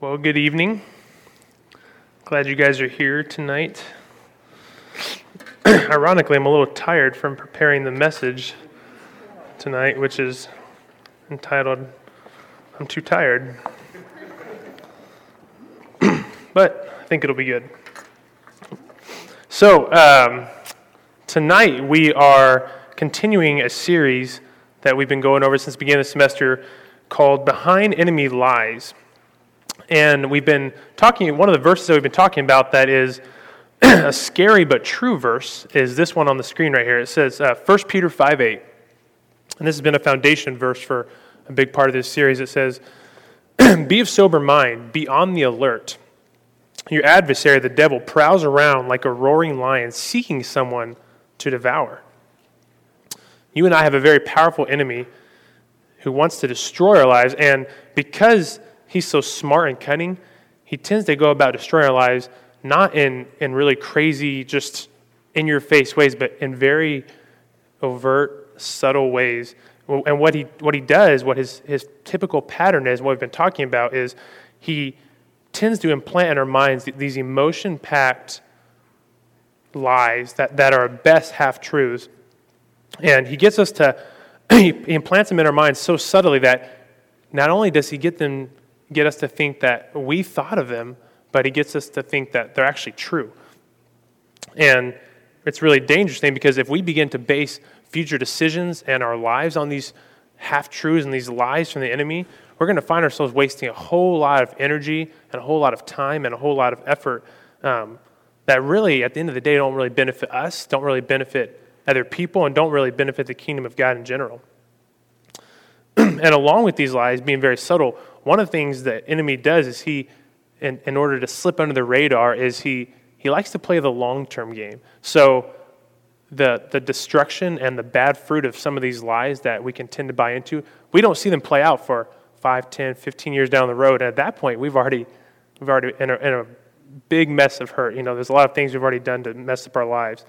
Well, good evening. Glad you guys are here tonight. Ironically, I'm a little tired from preparing the message tonight, which is entitled, I'm Too Tired. but I think it'll be good. So, um, tonight we are continuing a series that we've been going over since the beginning of the semester called Behind Enemy Lies. And we've been talking, one of the verses that we've been talking about that is a scary but true verse is this one on the screen right here. It says uh, 1 Peter 5 8. And this has been a foundation verse for a big part of this series. It says, Be of sober mind, be on the alert. Your adversary, the devil, prowls around like a roaring lion seeking someone to devour. You and I have a very powerful enemy who wants to destroy our lives, and because he's so smart and cunning, he tends to go about destroying our lives not in, in really crazy, just in your face ways, but in very overt, subtle ways. And what he, what he does, what his, his typical pattern is, what we've been talking about, is he tends to implant in our minds these emotion packed lies that, that are best half truths. And he gets us to, he implants them in our minds so subtly that not only does he get them get us to think that we thought of them, but he gets us to think that they're actually true. And it's really dangerous thing because if we begin to base future decisions and our lives on these half truths and these lies from the enemy, we're going to find ourselves wasting a whole lot of energy and a whole lot of time and a whole lot of effort um, that really, at the end of the day, don't really benefit us, don't really benefit other people, and don't really benefit the kingdom of God in general. and along with these lies being very subtle, one of the things the enemy does is he, in, in order to slip under the radar, is he, he likes to play the long term game. So the, the destruction and the bad fruit of some of these lies that we can tend to buy into, we don't see them play out for 5, 10, 15 years down the road. At that point, we've already, we've already in a, in a big mess of hurt. You know, there's a lot of things we've already done to mess up our lives.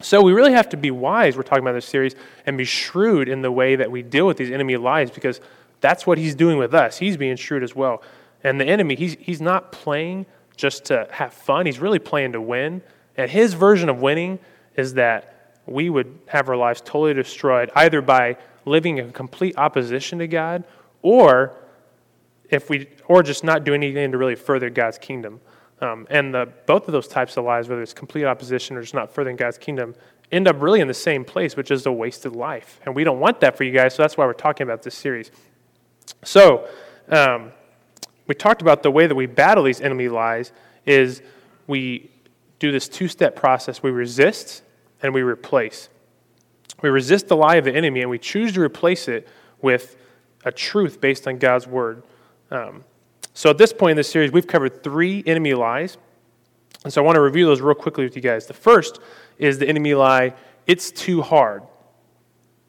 So we really have to be wise, we're talking about this series, and be shrewd in the way that we deal with these enemy lies because that's what he's doing with us. He's being shrewd as well. And the enemy, he's, he's not playing just to have fun, he's really playing to win. And his version of winning is that we would have our lives totally destroyed either by living in complete opposition to God or if we or just not do anything to really further God's kingdom. Um, and the, both of those types of lives, whether it's complete opposition or just not furthering God's kingdom, end up really in the same place, which is a wasted life. And we don't want that for you guys, so that's why we're talking about this series. So, um, we talked about the way that we battle these enemy lies is we do this two step process. We resist and we replace. We resist the lie of the enemy and we choose to replace it with a truth based on God's word. Um, so, at this point in this series, we've covered three enemy lies. And so, I want to review those real quickly with you guys. The first is the enemy lie, it's too hard.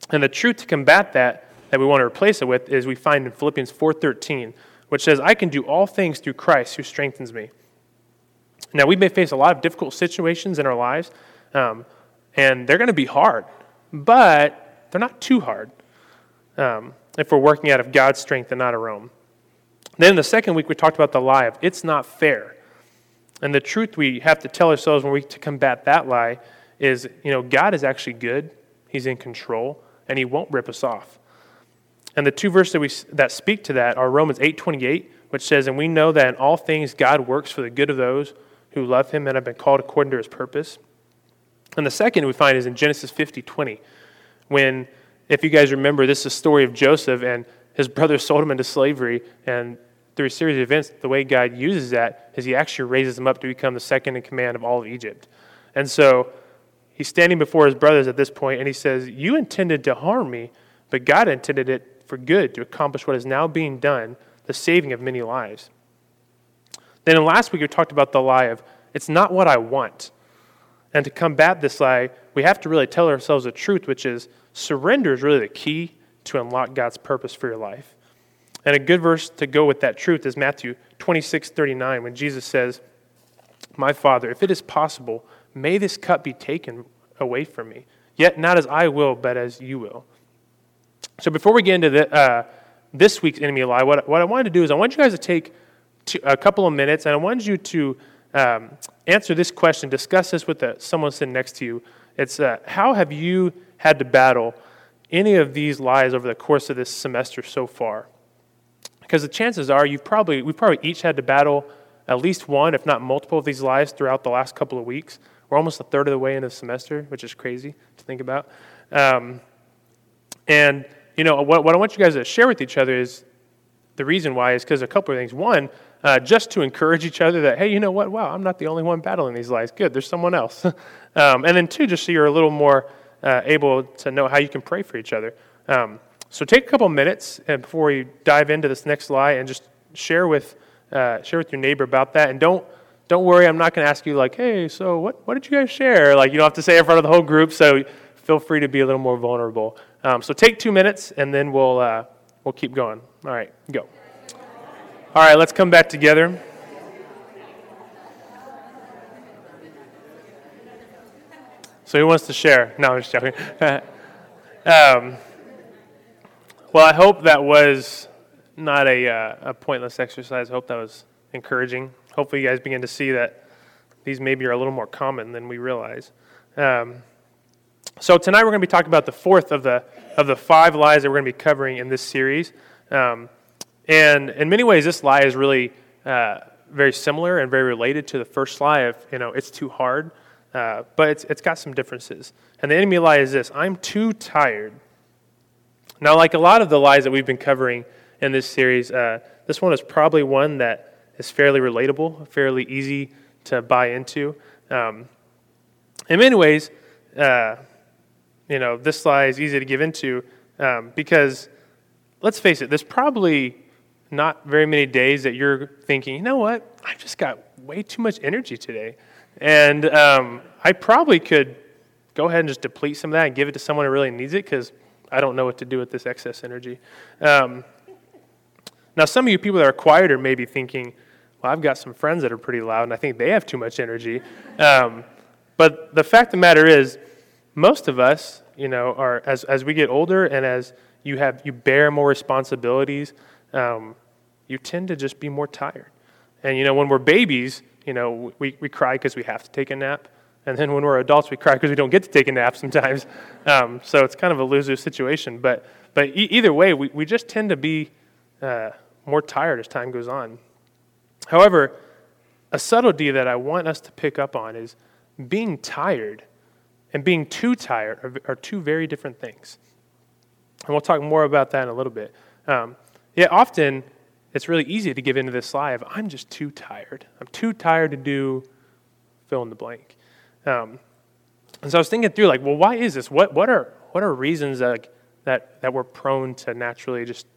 And the truth to combat that that we want to replace it with is we find in Philippians 4:13, which says, "I can do all things through Christ who strengthens me." Now we may face a lot of difficult situations in our lives, um, and they're going to be hard, but they're not too hard um, if we're working out of God's strength and not our own. Then the second week we talked about the lie of it's not fair, and the truth we have to tell ourselves when we to combat that lie is, you know, God is actually good, He's in control, and He won't rip us off. And the two verses that, we, that speak to that are Romans 8.28, which says, And we know that in all things God works for the good of those who love him and have been called according to his purpose. And the second we find is in Genesis 50.20, when, if you guys remember, this is a story of Joseph and his brothers sold him into slavery. And through a series of events, the way God uses that is he actually raises him up to become the second in command of all of Egypt. And so he's standing before his brothers at this point, and he says, You intended to harm me, but God intended it for good to accomplish what is now being done, the saving of many lives. Then in last week, we talked about the lie of, it's not what I want. And to combat this lie, we have to really tell ourselves the truth, which is surrender is really the key to unlock God's purpose for your life. And a good verse to go with that truth is Matthew 26 39, when Jesus says, My Father, if it is possible, may this cup be taken away from me. Yet not as I will, but as you will. So before we get into the, uh, this week's enemy lie, what, what I wanted to do is I want you guys to take a couple of minutes, and I wanted you to um, answer this question, discuss this with the, someone sitting next to you. It's uh, how have you had to battle any of these lies over the course of this semester so far? Because the chances are you've probably, we've probably each had to battle at least one, if not multiple, of these lies throughout the last couple of weeks. We're almost a third of the way into the semester, which is crazy to think about. Um, and, you know, what, what I want you guys to share with each other is the reason why is because a couple of things. One, uh, just to encourage each other that, hey, you know what? Wow, I'm not the only one battling these lies. Good, there's someone else. um, and then two, just so you're a little more uh, able to know how you can pray for each other. Um, so take a couple minutes uh, before we dive into this next lie and just share with, uh, share with your neighbor about that. And don't, don't worry, I'm not going to ask you, like, hey, so what, what did you guys share? Like, you don't have to say in front of the whole group, so feel free to be a little more vulnerable. Um, so take two minutes, and then we'll, uh, we'll keep going. All right, go. All right, let's come back together. So who wants to share? No, I'm just joking. um, well, I hope that was not a, uh, a pointless exercise. I hope that was encouraging. Hopefully, you guys begin to see that these maybe are a little more common than we realize. Um, so tonight we're going to be talking about the fourth of the of the five lies that we're going to be covering in this series. Um, and in many ways, this lie is really uh, very similar and very related to the first lie of, you know, it's too hard, uh, but it's, it's got some differences. And the enemy lie is this I'm too tired. Now, like a lot of the lies that we've been covering in this series, uh, this one is probably one that is fairly relatable, fairly easy to buy into. Um, in many ways, uh, you know, this lie is easy to give into um, because, let's face it, there's probably not very many days that you're thinking, you know what, I've just got way too much energy today. And um, I probably could go ahead and just deplete some of that and give it to someone who really needs it because I don't know what to do with this excess energy. Um, now, some of you people that are quieter may be thinking, well, I've got some friends that are pretty loud and I think they have too much energy. Um, but the fact of the matter is, most of us, you know, are as, as we get older and as you have you bear more responsibilities, um, you tend to just be more tired. And, you know, when we're babies, you know, we, we cry because we have to take a nap. And then when we're adults, we cry because we don't get to take a nap sometimes. Um, so it's kind of a loser situation. But, but e- either way, we, we just tend to be uh, more tired as time goes on. However, a subtlety that I want us to pick up on is being tired and being too tired are, are two very different things. And we'll talk more about that in a little bit. Um, yet often, it's really easy to give into this lie of, I'm just too tired. I'm too tired to do fill in the blank. Um, and so I was thinking through, like, well, why is this? What, what, are, what are reasons that, that, that we're prone to naturally just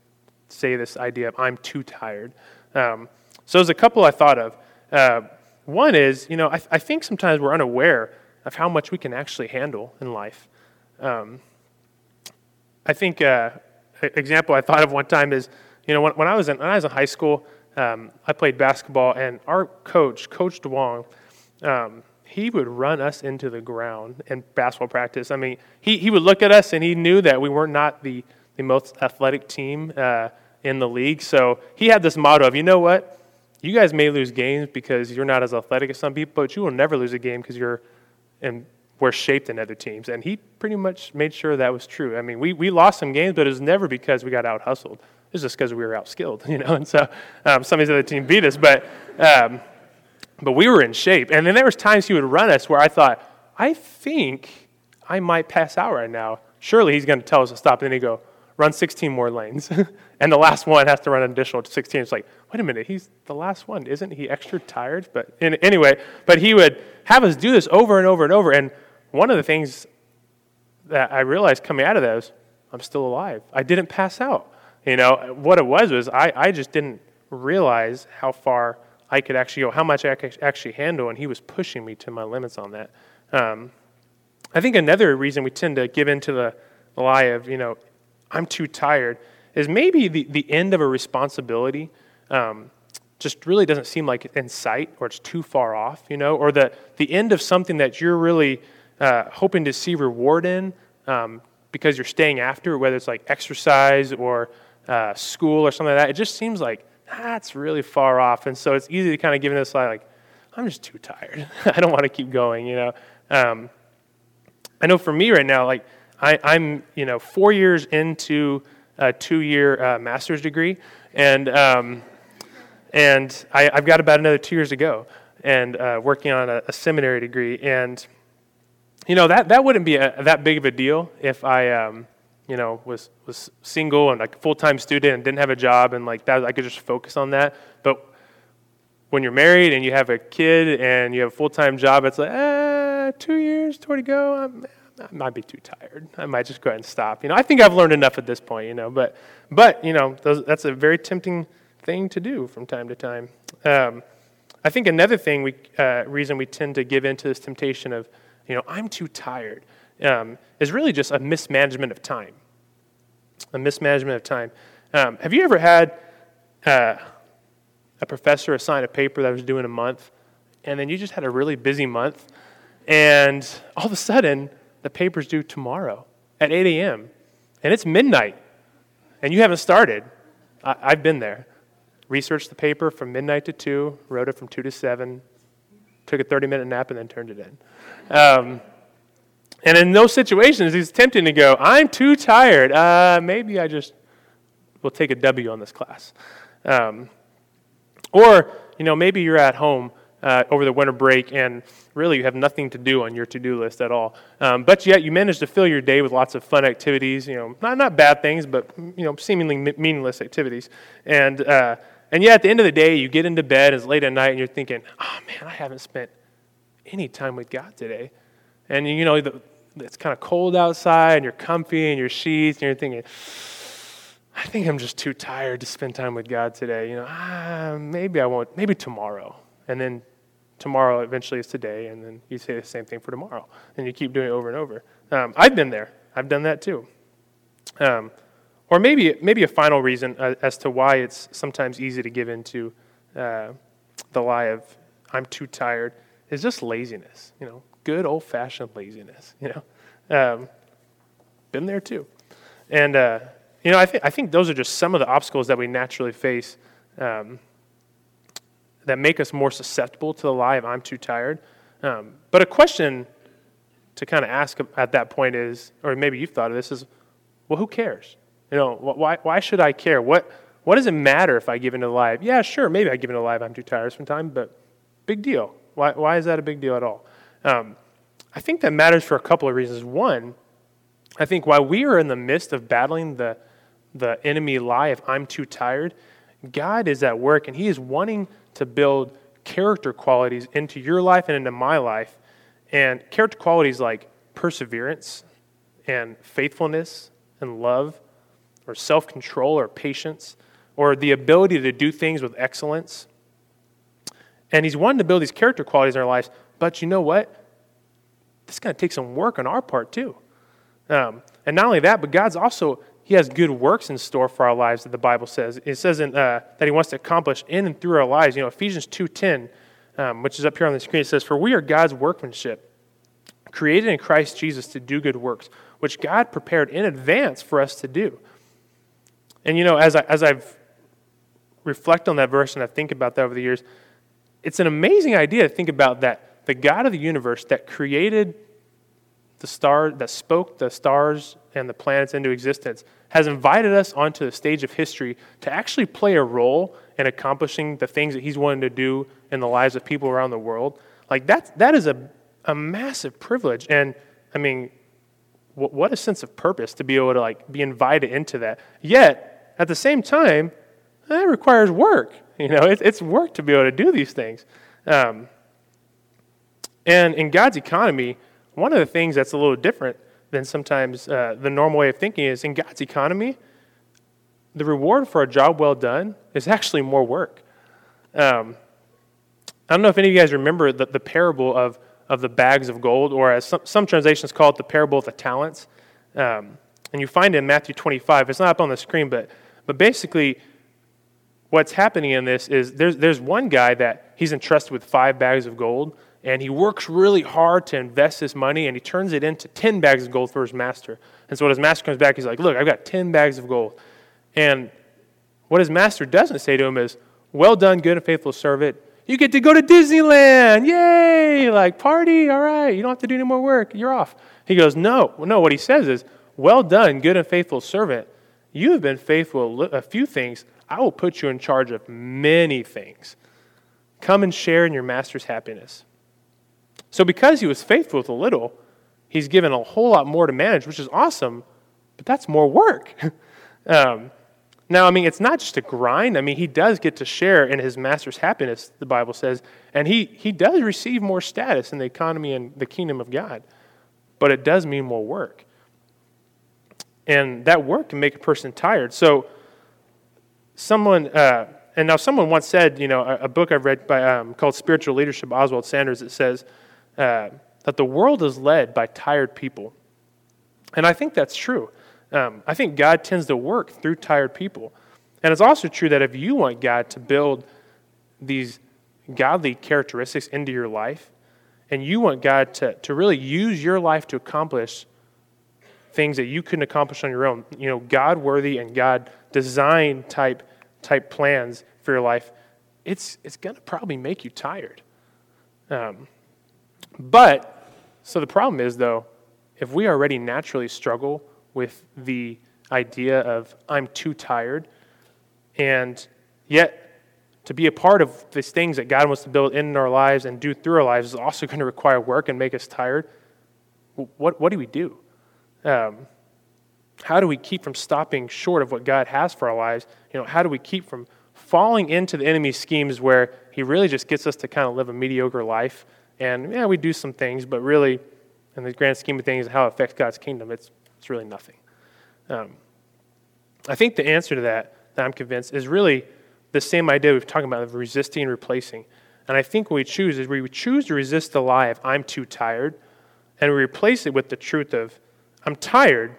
say this idea of, I'm too tired? Um, so there's a couple I thought of. Uh, one is, you know, I, I, think sometimes we're unaware of how much we can actually handle in life. Um, I think uh, example I thought of one time is you know, when, when, I, was in, when I was in high school, um, I played basketball, and our coach, Coach DeWong, um, he would run us into the ground in basketball practice. I mean, he, he would look at us, and he knew that we were not the, the most athletic team uh, in the league. So he had this motto of, you know what? You guys may lose games because you're not as athletic as some people, but you will never lose a game because you're in worse shape than other teams. And he pretty much made sure that was true. I mean, we, we lost some games, but it was never because we got out hustled It was just because we were outskilled, you know. And so um, some of these other teams beat us, but um, but we were in shape. And then there was times he would run us where I thought, I think I might pass out right now. Surely he's going to tell us to stop. And then he'd go, run 16 more lanes. and the last one has to run an additional 16. It's like, wait a minute, he's the last one. Isn't he extra tired? But in, anyway, but he would have us do this over and over and over. And one of the things that I realized coming out of that was, I'm still alive. I didn't pass out. You know, what it was was I, I just didn't realize how far I could actually go, how much I could actually handle, and he was pushing me to my limits on that. Um, I think another reason we tend to give into the lie of, you know, I'm too tired is maybe the, the end of a responsibility um, just really doesn't seem like in sight or it's too far off, you know, or the, the end of something that you're really uh, hoping to see reward in um, because you're staying after, whether it's like exercise or uh, school or something like that, it just seems like that's really far off. And so it's easy to kind of give in this lie, like, I'm just too tired. I don't want to keep going, you know. Um, I know for me right now, like, I, am you know, four years into a two-year uh, master's degree, and um, and I, have got about another two years to go, and uh, working on a, a, seminary degree, and you know that that wouldn't be a, that big of a deal if I um, you know was was single and like a full-time student and didn't have a job and like that I could just focus on that, but when you're married and you have a kid and you have a full-time job, it's like, eh, two years, two to go. I'm, I might be too tired. I might just go ahead and stop. You know, I think I've learned enough at this point. You know, but but you know, those, that's a very tempting thing to do from time to time. Um, I think another thing we uh, reason we tend to give into this temptation of you know I'm too tired um, is really just a mismanagement of time. A mismanagement of time. Um, have you ever had uh, a professor assign a paper that was due in a month, and then you just had a really busy month, and all of a sudden the paper's due tomorrow at 8 a.m., and it's midnight, and you haven't started. I, I've been there. Researched the paper from midnight to 2, wrote it from 2 to 7, took a 30 minute nap, and then turned it in. Um, and in those situations, it's tempting to go, I'm too tired. Uh, maybe I just will take a W on this class. Um, or, you know, maybe you're at home uh, over the winter break, and really you have nothing to do on your to-do list at all. Um, but yet you manage to fill your day with lots of fun activities. You know, not not bad things, but you know, seemingly meaningless activities. And uh, and yet at the end of the day, you get into bed. It's late at night, and you're thinking, "Oh man, I haven't spent any time with God today." And you know, the, it's kind of cold outside, and you're comfy in your sheets, and you're thinking. I think I'm just too tired to spend time with God today. You know, ah, maybe I won't. Maybe tomorrow. And then tomorrow eventually is today, and then you say the same thing for tomorrow, and you keep doing it over and over. Um, I've been there. I've done that too. Um, or maybe maybe a final reason uh, as to why it's sometimes easy to give into uh, the lie of I'm too tired is just laziness. You know, good old fashioned laziness. You know, um, been there too, and uh, you know I think I think those are just some of the obstacles that we naturally face. Um, that make us more susceptible to the lie of I'm too tired. Um, but a question to kind of ask at that point is, or maybe you've thought of this, is, well, who cares? You know, why, why should I care? What, what does it matter if I give into the lie? Yeah, sure, maybe I give into the lie I'm too tired sometimes, but big deal. Why, why is that a big deal at all? Um, I think that matters for a couple of reasons. One, I think while we are in the midst of battling the, the enemy lie of I'm too tired, God is at work and He is wanting to build character qualities into your life and into my life. And character qualities like perseverance and faithfulness and love or self control or patience or the ability to do things with excellence. And he's wanting to build these character qualities in our lives, but you know what? This is going to take some work on our part too. Um, and not only that, but God's also he has good works in store for our lives that the Bible says. It says in, uh, that he wants to accomplish in and through our lives. You know, Ephesians 2.10, um, which is up here on the screen, it says, For we are God's workmanship, created in Christ Jesus to do good works, which God prepared in advance for us to do. And, you know, as, I, as I've reflect on that verse and I think about that over the years, it's an amazing idea to think about that the God of the universe that created the star that spoke the stars and the planets into existence, has invited us onto the stage of history to actually play a role in accomplishing the things that he's wanting to do in the lives of people around the world. Like that, that is a, a massive privilege. And I mean, what, what a sense of purpose to be able to like be invited into that. Yet, at the same time, it requires work. You know, it, it's work to be able to do these things. Um, and in God's economy, one of the things that's a little different than sometimes uh, the normal way of thinking is in God's economy, the reward for a job well done is actually more work. Um, I don't know if any of you guys remember the, the parable of, of the bags of gold, or as some, some translations call it, the parable of the talents. Um, and you find it in Matthew 25. It's not up on the screen, but, but basically, what's happening in this is there's, there's one guy that he's entrusted with five bags of gold, and he works really hard to invest his money and he turns it into 10 bags of gold for his master. And so when his master comes back, he's like, Look, I've got 10 bags of gold. And What his master doesn't say to him is, Well done, good and faithful servant. You get to go to Disneyland. Yay! Like, party. All right. You don't have to do any more work. You're off. He goes, No. No, what he says is, Well done, good and faithful servant. You have been faithful a few things. I will put you in charge of many things. Come and share in your master's happiness. So, because he was faithful with a little, he's given a whole lot more to manage, which is awesome, but that's more work. um, now, I mean, it's not just a grind. I mean, he does get to share in his master's happiness, the Bible says, and he, he does receive more status in the economy and the kingdom of God, but it does mean more work. And that work can make a person tired. So, someone, uh, and now someone once said, you know, a, a book I've read by, um, called Spiritual Leadership, Oswald Sanders, it says uh, that the world is led by tired people. And I think that's true. Um, I think God tends to work through tired people. And it's also true that if you want God to build these godly characteristics into your life, and you want God to, to really use your life to accomplish things that you couldn't accomplish on your own, you know, God worthy and God designed type, type plans for your life, it's, it's going to probably make you tired. Um, but, so the problem is, though, if we already naturally struggle with the idea of I'm too tired, and yet to be a part of these things that God wants to build in our lives and do through our lives is also going to require work and make us tired. What, what do we do? Um, how do we keep from stopping short of what God has for our lives? You know, how do we keep from falling into the enemy's schemes where he really just gets us to kind of live a mediocre life? And yeah, we do some things, but really, in the grand scheme of things, how it affects God's kingdom, it's it's really nothing. Um, I think the answer to that, that I'm convinced, is really the same idea we've talking about of resisting and replacing. And I think what we choose is we choose to resist the lie of I'm too tired, and we replace it with the truth of I'm tired,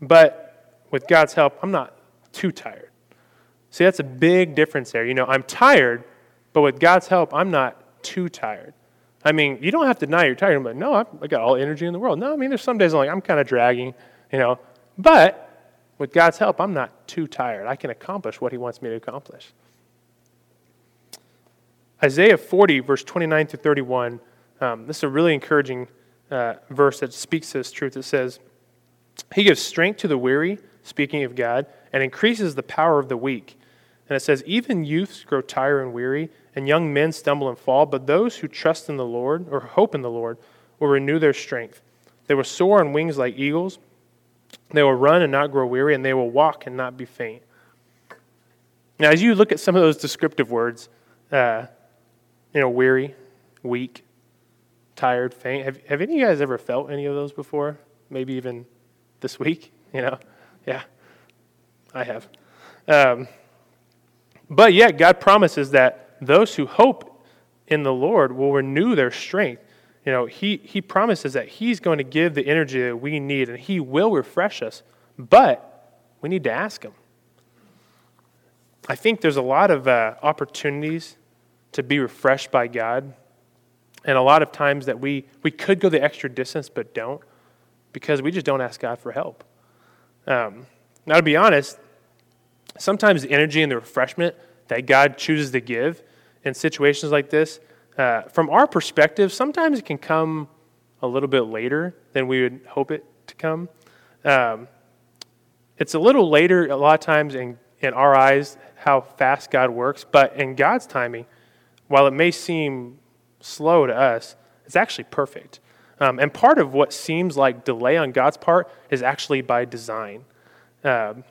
but with God's help, I'm not too tired. See, that's a big difference there. You know, I'm tired, but with God's help, I'm not too tired. I mean, you don't have to deny you're tired. I'm no, I've, I got all energy in the world. No, I mean, there's some days I'm like, I'm kind of dragging, you know. But with God's help, I'm not too tired. I can accomplish what He wants me to accomplish. Isaiah 40, verse 29 to 31, um, this is a really encouraging uh, verse that speaks to this truth. It says, He gives strength to the weary, speaking of God, and increases the power of the weak. And it says, Even youths grow tired and weary and young men stumble and fall, but those who trust in the Lord or hope in the Lord will renew their strength. They will soar on wings like eagles. They will run and not grow weary, and they will walk and not be faint. Now, as you look at some of those descriptive words, uh, you know, weary, weak, tired, faint, have, have any of you guys ever felt any of those before? Maybe even this week, you know? Yeah, I have. Um, but yet, God promises that those who hope in the Lord will renew their strength. You know, he, he promises that He's going to give the energy that we need and He will refresh us, but we need to ask Him. I think there's a lot of uh, opportunities to be refreshed by God, and a lot of times that we, we could go the extra distance but don't because we just don't ask God for help. Um, now, to be honest, sometimes the energy and the refreshment that God chooses to give in situations like this, uh, from our perspective, sometimes it can come a little bit later than we would hope it to come. Um, it's a little later a lot of times in, in our eyes how fast God works, but in God's timing, while it may seem slow to us, it's actually perfect. Um, and part of what seems like delay on God's part is actually by design. Um,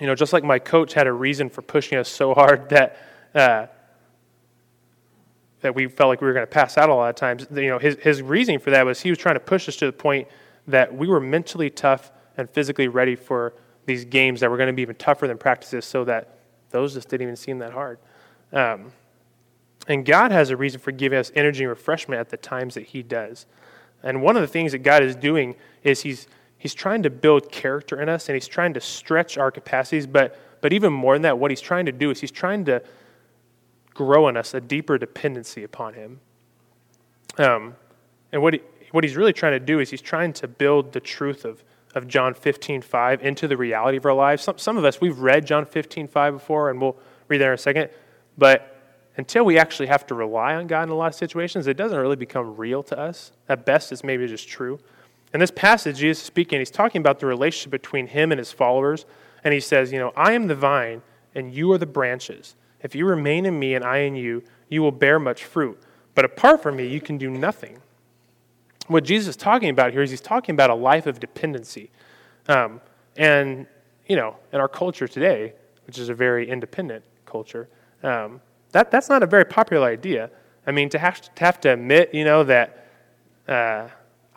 you know, just like my coach had a reason for pushing us so hard that uh, that we felt like we were going to pass out a lot of times. You know, his his reasoning for that was he was trying to push us to the point that we were mentally tough and physically ready for these games that were going to be even tougher than practices, so that those just didn't even seem that hard. Um, and God has a reason for giving us energy and refreshment at the times that He does. And one of the things that God is doing is He's He's trying to build character in us and he's trying to stretch our capacities, but, but even more than that, what he's trying to do is he's trying to grow in us a deeper dependency upon him. Um, and what, he, what he's really trying to do is he's trying to build the truth of, of John 15, 5 into the reality of our lives. Some, some of us, we've read John 15, 5 before, and we'll read that in a second. But until we actually have to rely on God in a lot of situations, it doesn't really become real to us. At best, it's maybe just true. In this passage, Jesus is speaking, he's talking about the relationship between him and his followers. And he says, You know, I am the vine, and you are the branches. If you remain in me and I in you, you will bear much fruit. But apart from me, you can do nothing. What Jesus is talking about here is he's talking about a life of dependency. Um, and, you know, in our culture today, which is a very independent culture, um, that, that's not a very popular idea. I mean, to have to, to, have to admit, you know, that uh,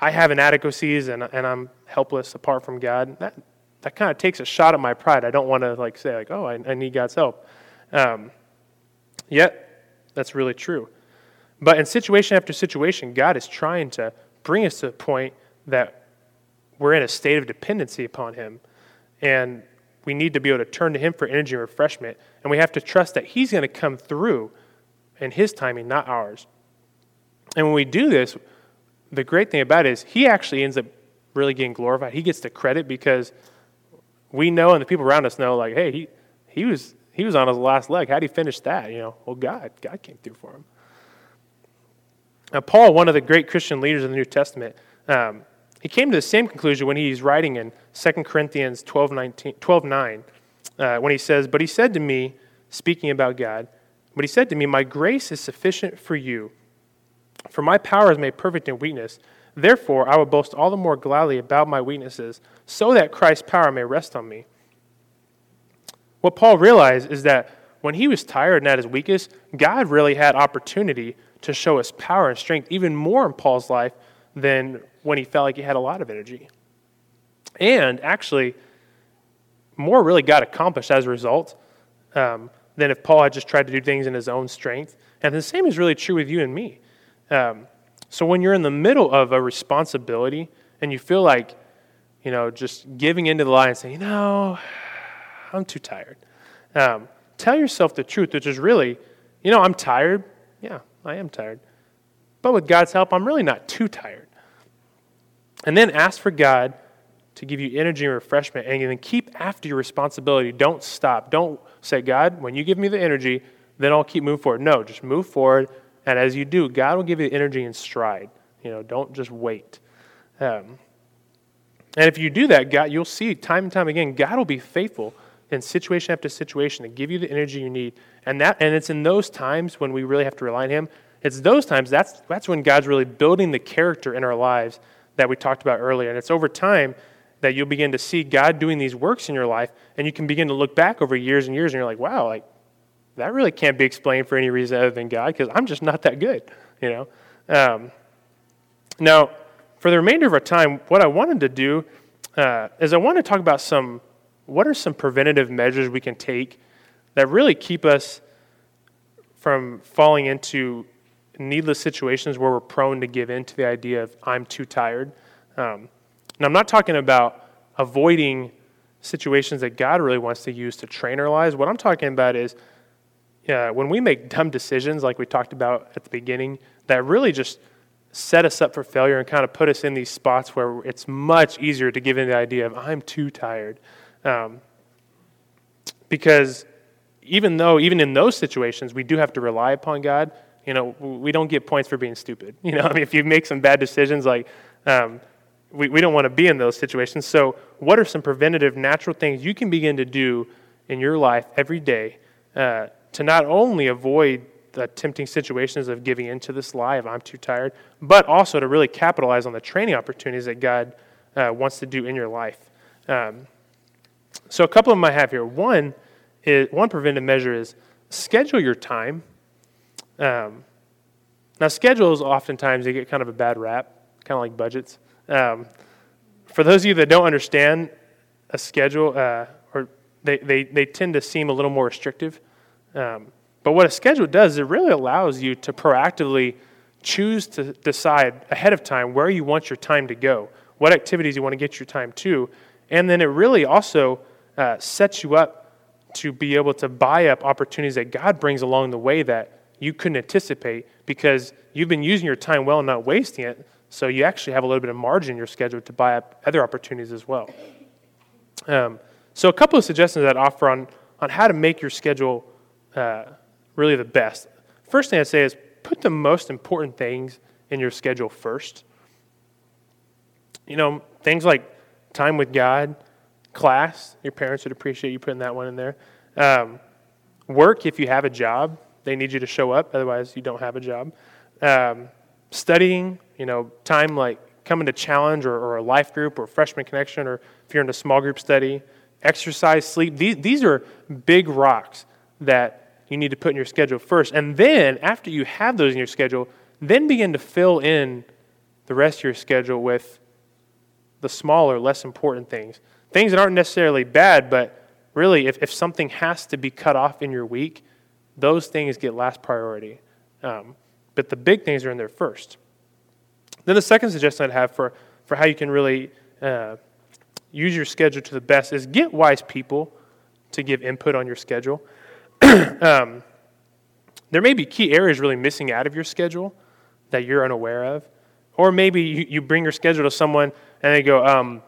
I have inadequacies and, and I'm helpless apart from God, that, that kind of takes a shot at my pride. I don't want to like say like, oh, I, I need God's help. Um, yet, that's really true. But in situation after situation, God is trying to bring us to a point that we're in a state of dependency upon Him. And we need to be able to turn to Him for energy and refreshment. And we have to trust that He's going to come through in His timing, not ours. And when we do this, the great thing about it is He actually ends up really getting glorified. He gets the credit because we know and the people around us know, like, hey, he, he, was, he was on his last leg. How'd he finish that? You know, well, God, God came through for him. Now, Paul, one of the great Christian leaders of the New Testament, um, he came to the same conclusion when he's writing in 2 Corinthians 12, 19, 12 9, uh, when he says, But he said to me, speaking about God, but he said to me, My grace is sufficient for you, for my power is made perfect in weakness. Therefore, I will boast all the more gladly about my weaknesses, so that Christ's power may rest on me. What Paul realized is that when he was tired and at his weakest, God really had opportunity to show his power and strength even more in Paul's life than when he felt like he had a lot of energy. And actually, more really got accomplished as a result um, than if Paul had just tried to do things in his own strength. And the same is really true with you and me. Um, so when you're in the middle of a responsibility and you feel like, you know, just giving into the lie and saying, you know, I'm too tired. Um, tell yourself the truth, which is really, you know, I'm tired. Yeah, I am tired. But with God's help, I'm really not too tired. And then ask for God to give you energy and refreshment, and then keep after your responsibility. Don't stop. Don't say, God, when you give me the energy, then I'll keep moving forward. No, just move forward and as you do, God will give you energy and stride. You know, don't just wait. Um, and if you do that, God, you'll see time and time again, God will be faithful in situation after situation to give you the energy you need. And that and it's in those times when we really have to rely on Him. It's those times that's that's when God's really building the character in our lives that we talked about earlier. And it's over time that you'll begin to see God doing these works in your life, and you can begin to look back over years and years, and you're like, wow, like that really can't be explained for any reason other than God because I'm just not that good, you know. Um, now, for the remainder of our time, what I wanted to do uh, is I want to talk about some what are some preventative measures we can take that really keep us from falling into needless situations where we're prone to give in to the idea of I'm too tired. Um, and I'm not talking about avoiding situations that God really wants to use to train our lives. What I'm talking about is yeah, when we make dumb decisions like we talked about at the beginning, that really just set us up for failure and kind of put us in these spots where it's much easier to give in the idea of I'm too tired. Um, because even though, even in those situations, we do have to rely upon God, you know, we don't get points for being stupid. You know, I mean, if you make some bad decisions, like, um, we, we don't want to be in those situations. So, what are some preventative natural things you can begin to do in your life every day uh, to not only avoid the tempting situations of giving into this lie of I'm too tired, but also to really capitalize on the training opportunities that God uh, wants to do in your life. Um, so a couple of them I have here. One is one preventive measure is schedule your time. Um, now schedules oftentimes they get kind of a bad rap, kind of like budgets. Um, for those of you that don't understand a schedule, uh, or they, they, they tend to seem a little more restrictive. Um, but what a schedule does, it really allows you to proactively choose to decide ahead of time where you want your time to go, what activities you want to get your time to, and then it really also uh, sets you up to be able to buy up opportunities that God brings along the way that you couldn't anticipate because you've been using your time well and not wasting it. So you actually have a little bit of margin in your schedule to buy up other opportunities as well. Um, so a couple of suggestions that I'd offer on, on how to make your schedule uh, really the best. First thing I'd say is put the most important things in your schedule first. You know, things like time with God, class, your parents would appreciate you putting that one in there. Um, work, if you have a job, they need you to show up, otherwise, you don't have a job. Um, studying, you know, time like coming to challenge or, or, a life group or freshman connection, or if you're in a small group study, exercise, sleep. These, these are big rocks that you need to put in your schedule first. And then, after you have those in your schedule, then begin to fill in the rest of your schedule with the smaller, less important things. Things that aren't necessarily bad, but really, if, if something has to be cut off in your week, those things get last priority. Um, but the big things are in there first. Then the second suggestion I'd have for, for how you can really uh, use your schedule to the best is get wise people to give input on your schedule. um, there may be key areas really missing out of your schedule that you're unaware of. Or maybe you, you bring your schedule to someone and they go, um,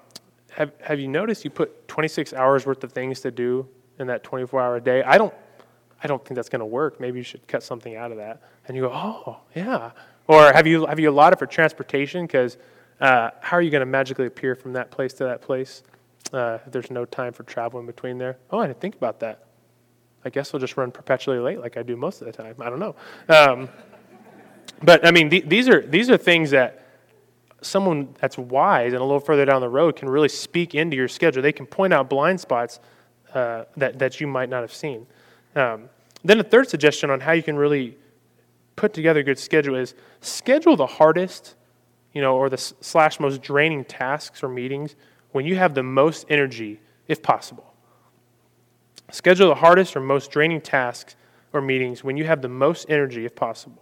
have, have you noticed you put 26 hours worth of things to do in that 24 hour day? I don't, I don't think that's going to work. Maybe you should cut something out of that. And you go, oh, yeah. Or have you, have you allotted for transportation? Because uh, how are you going to magically appear from that place to that place uh, if there's no time for travel in between there? Oh, I didn't think about that. I guess we'll just run perpetually late like I do most of the time. I don't know. Um, but I mean, th- these are these are things that someone that's wise and a little further down the road can really speak into your schedule. They can point out blind spots uh, that that you might not have seen. Um, then a third suggestion on how you can really put together a good schedule is schedule the hardest, you know, or the slash most draining tasks or meetings when you have the most energy, if possible. Schedule the hardest or most draining tasks or meetings when you have the most energy, if possible.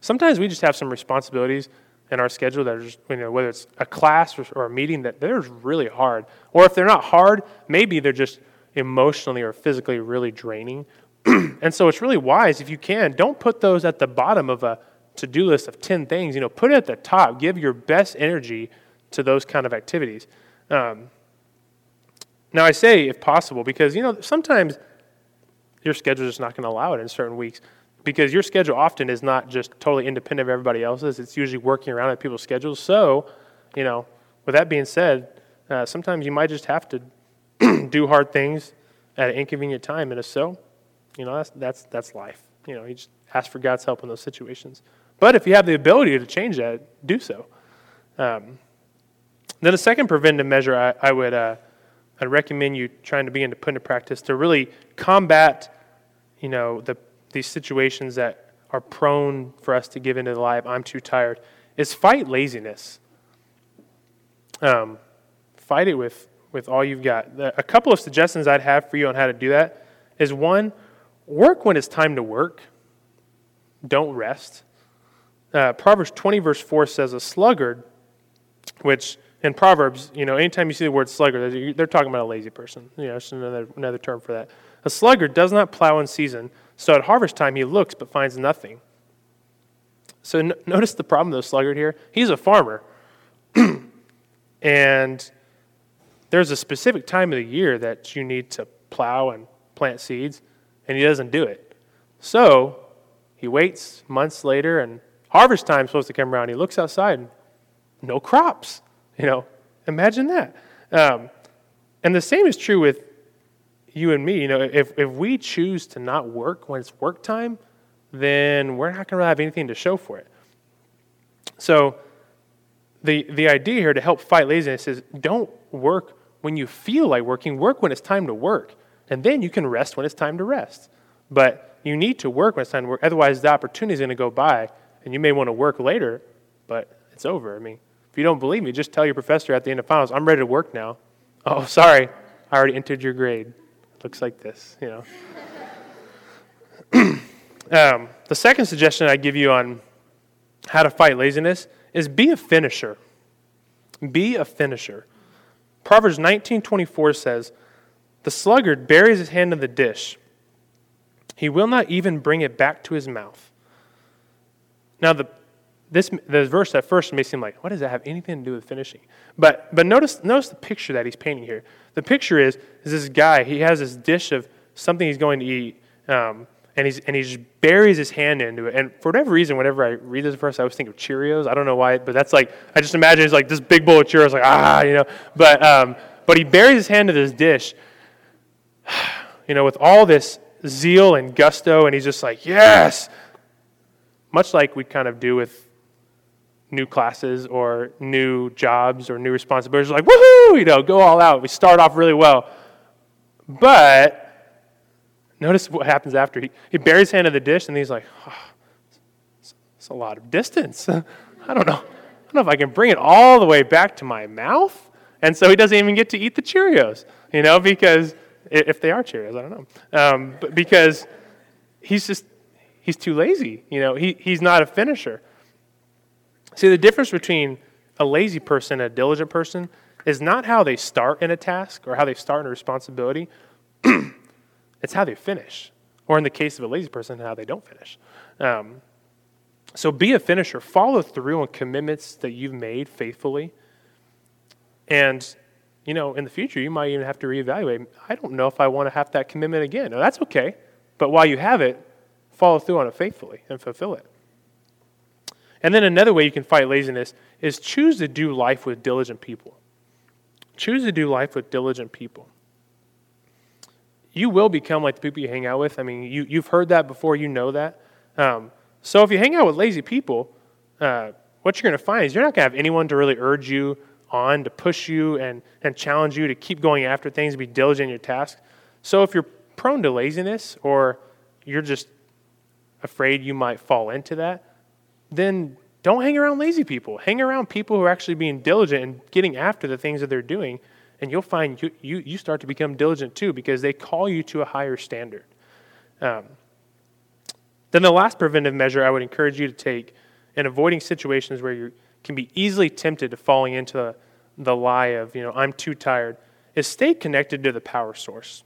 Sometimes we just have some responsibilities in our schedule that are just, you know, whether it's a class or, or a meeting that they're really hard. Or if they're not hard, maybe they're just emotionally or physically really draining. and so it's really wise if you can, don't put those at the bottom of a to do list of 10 things. You know, put it at the top. Give your best energy to those kind of activities. Um, now, I say if possible because, you know, sometimes your schedule is just not going to allow it in certain weeks because your schedule often is not just totally independent of everybody else's. It's usually working around people's schedules. So, you know, with that being said, uh, sometimes you might just have to do hard things at an inconvenient time. And if so, you know, that's, that's, that's life. You know, you just ask for God's help in those situations. But if you have the ability to change that, do so. Um, then a second preventive measure I, I would uh, I'd recommend you trying to begin to put into practice to really combat, you know, the these situations that are prone for us to give into the lie of I'm too tired is fight laziness. Um, fight it with, with all you've got. A couple of suggestions I'd have for you on how to do that is one, work when it's time to work, don't rest. Uh, Proverbs 20, verse 4 says, A sluggard, which in Proverbs, you know, anytime you see the word sluggard, they're talking about a lazy person. You know, it's another, another term for that. A sluggard does not plow in season, so at harvest time, he looks but finds nothing. So n- notice the problem, of the sluggard here. He's a farmer. and there's a specific time of the year that you need to plow and plant seeds, and he doesn't do it. So he waits months later, and harvest time is supposed to come around. He looks outside, and no crops. You know, imagine that. Um, and the same is true with you and me, you know, if, if we choose to not work when it's work time, then we're not going to have anything to show for it. So, the, the idea here to help fight laziness is don't work when you feel like working, work when it's time to work. And then you can rest when it's time to rest. But you need to work when it's time to work. Otherwise, the opportunity is going to go by, and you may want to work later, but it's over. I mean, if you don't believe me, just tell your professor at the end of finals, I'm ready to work now. Oh, sorry, I already entered your grade It looks like this, you know. um, the second suggestion I give you on how to fight laziness is be a finisher. Be a finisher. Proverbs 19:24 says, "The sluggard buries his hand in the dish. He will not even bring it back to his mouth." Now the this the verse at first may seem like, what does that have anything to do with finishing? But but notice notice the picture that he's painting here. The picture is is this guy. He has this dish of something he's going to eat, um, and he's and he just buries his hand into it. And for whatever reason, whenever I read this verse, I always think of Cheerios. I don't know why, but that's like I just imagine it's like this big bowl of Cheerios, like ah, you know. But um, but he buries his hand into this dish, you know, with all this zeal and gusto, and he's just like yes, much like we kind of do with new classes or new jobs or new responsibilities. Like, woohoo, you know, go all out. We start off really well. But notice what happens after. He, he buries his hand in the dish and he's like, it's, it's a lot of distance. I don't know. I don't know if I can bring it all the way back to my mouth. And so he doesn't even get to eat the Cheerios, you know, because if they are Cheerios, I don't know. Um, but because he's just, he's too lazy. You know, he, he's not a finisher. See, the difference between a lazy person and a diligent person is not how they start in a task or how they start in a responsibility, it's how they finish. Or in the case of a lazy person, how they don't finish. Um, so be a finisher. Follow through on commitments that you've made faithfully. And, you know, in the future, you might even have to reevaluate. I don't know if I want to have that commitment again. No, that's okay. But while you have it, follow through on it faithfully and fulfill it. And then another way you can fight laziness is choose to do life with diligent people. Choose to do life with diligent people. You will become like the people you hang out with. I mean, you, you've heard that before, you know that. Um, so if you hang out with lazy people, uh, what you're going to find is you're not going to have anyone to really urge you on, to push you and, and challenge you to keep going after things, to be diligent in your tasks. So if you're prone to laziness or you're just afraid you might fall into that, then don't hang around lazy people. Hang around people who are actually being diligent and getting after the things that they're doing, and you'll find you, you, you start to become diligent too because they call you to a higher standard. Um, then the last preventive measure I would encourage you to take in avoiding situations where you can be easily tempted to falling into the, the lie of, you know, I'm too tired, is stay connected to the power source,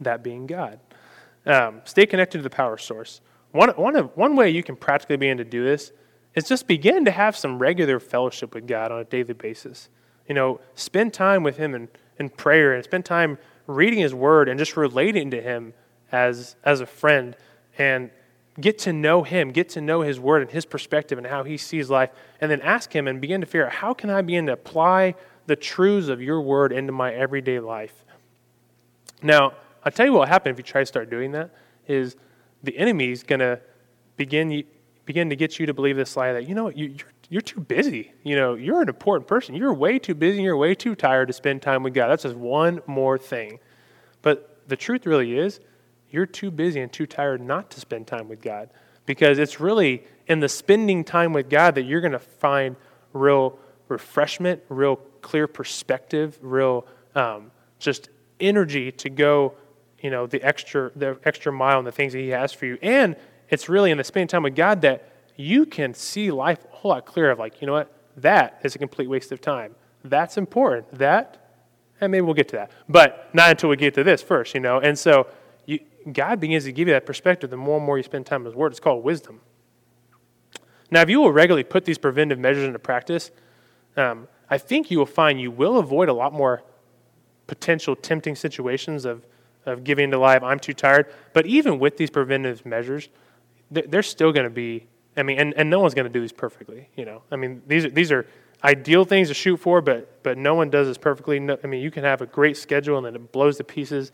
that being God. Um, stay connected to the power source. One, one, of, one way you can practically begin to do this is just begin to have some regular fellowship with God on a daily basis. You know, spend time with Him in, in prayer and spend time reading His Word and just relating to Him as, as a friend and get to know Him, get to know His Word and His perspective and how He sees life, and then ask Him and begin to figure out how can I begin to apply the truths of Your Word into my everyday life. Now, I'll tell you what will happen if you try to start doing that is the enemy is going to begin begin to get you to believe this lie that you know you, you're you're too busy. You know, you're an important person. You're way too busy. And you're way too tired to spend time with God. That's just one more thing. But the truth really is, you're too busy and too tired not to spend time with God because it's really in the spending time with God that you're going to find real refreshment, real clear perspective, real um, just energy to go you know, the extra, the extra mile and the things that He has for you. And it's really in the spending time with God that you can see life a whole lot clearer of like, you know what, that is a complete waste of time. That's important. That, and maybe we'll get to that. But not until we get to this first, you know. And so you, God begins to give you that perspective the more and more you spend time in His Word. It's called wisdom. Now, if you will regularly put these preventive measures into practice, um, I think you will find you will avoid a lot more potential tempting situations of of giving to life. I'm too tired. But even with these preventive measures, they're still going to be. I mean, and, and no one's going to do these perfectly. You know, I mean, these are these are ideal things to shoot for, but but no one does this perfectly. No, I mean, you can have a great schedule and then it blows to pieces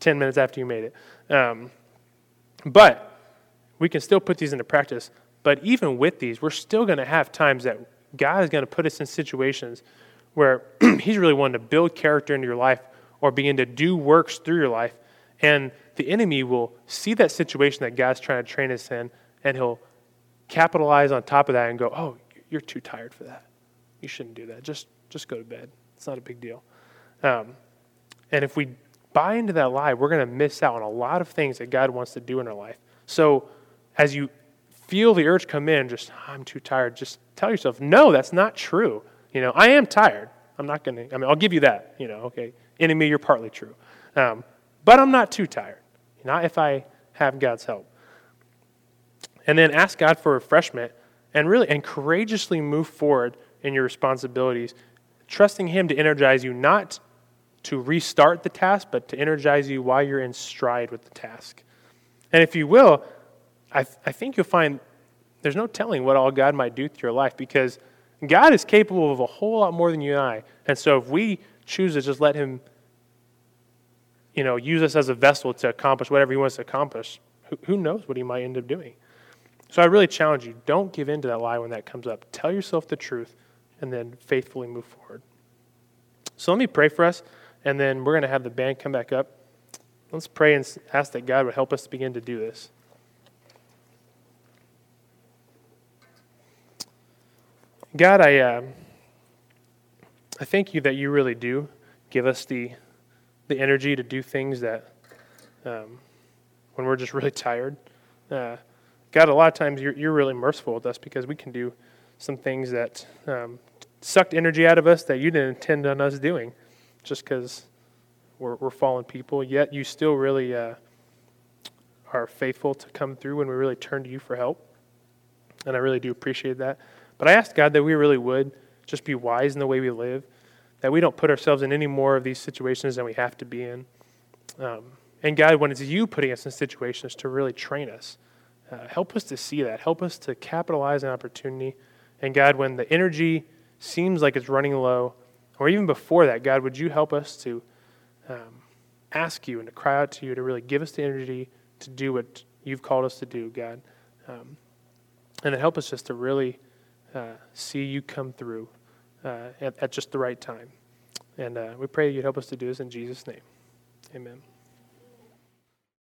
ten minutes after you made it. Um, but we can still put these into practice. But even with these, we're still going to have times that God is going to put us in situations where He's really wanting to build character into your life or begin to do works through your life. And the enemy will see that situation that God's trying to train us in, and he'll capitalize on top of that and go, Oh, you're too tired for that. You shouldn't do that. Just, just go to bed. It's not a big deal. Um, and if we buy into that lie, we're going to miss out on a lot of things that God wants to do in our life. So as you feel the urge come in, just, I'm too tired, just tell yourself, no, that's not true. You know, I am tired. I'm not going to, I mean, I'll give you that, you know, okay. Enemy, you're partly true. Um, but I'm not too tired, not if I have God's help. And then ask God for refreshment and really and courageously move forward in your responsibilities, trusting Him to energize you not to restart the task, but to energize you while you're in stride with the task. And if you will, I, th- I think you'll find there's no telling what all God might do through your life because God is capable of a whole lot more than you and I. And so if we choose to just let Him, you know, use us as a vessel to accomplish whatever He wants to accomplish, who, who knows what He might end up doing. So I really challenge you don't give in to that lie when that comes up. Tell yourself the truth and then faithfully move forward. So let me pray for us, and then we're going to have the band come back up. Let's pray and ask that God would help us begin to do this. God, I, uh, I thank you that you really do give us the, the energy to do things that um, when we're just really tired. Uh, God, a lot of times you're, you're really merciful with us because we can do some things that um, sucked energy out of us that you didn't intend on us doing just because we're, we're fallen people. Yet you still really uh, are faithful to come through when we really turn to you for help. And I really do appreciate that. But I ask God that we really would just be wise in the way we live, that we don't put ourselves in any more of these situations than we have to be in. Um, and God, when it's you putting us in situations to really train us, uh, help us to see that. Help us to capitalize on opportunity. And God, when the energy seems like it's running low, or even before that, God, would you help us to um, ask you and to cry out to you to really give us the energy to do what you've called us to do, God? Um, and then help us just to really uh, see you come through uh, at, at, just the right time. And uh, we pray you'd help us to do this in Jesus' name. Amen.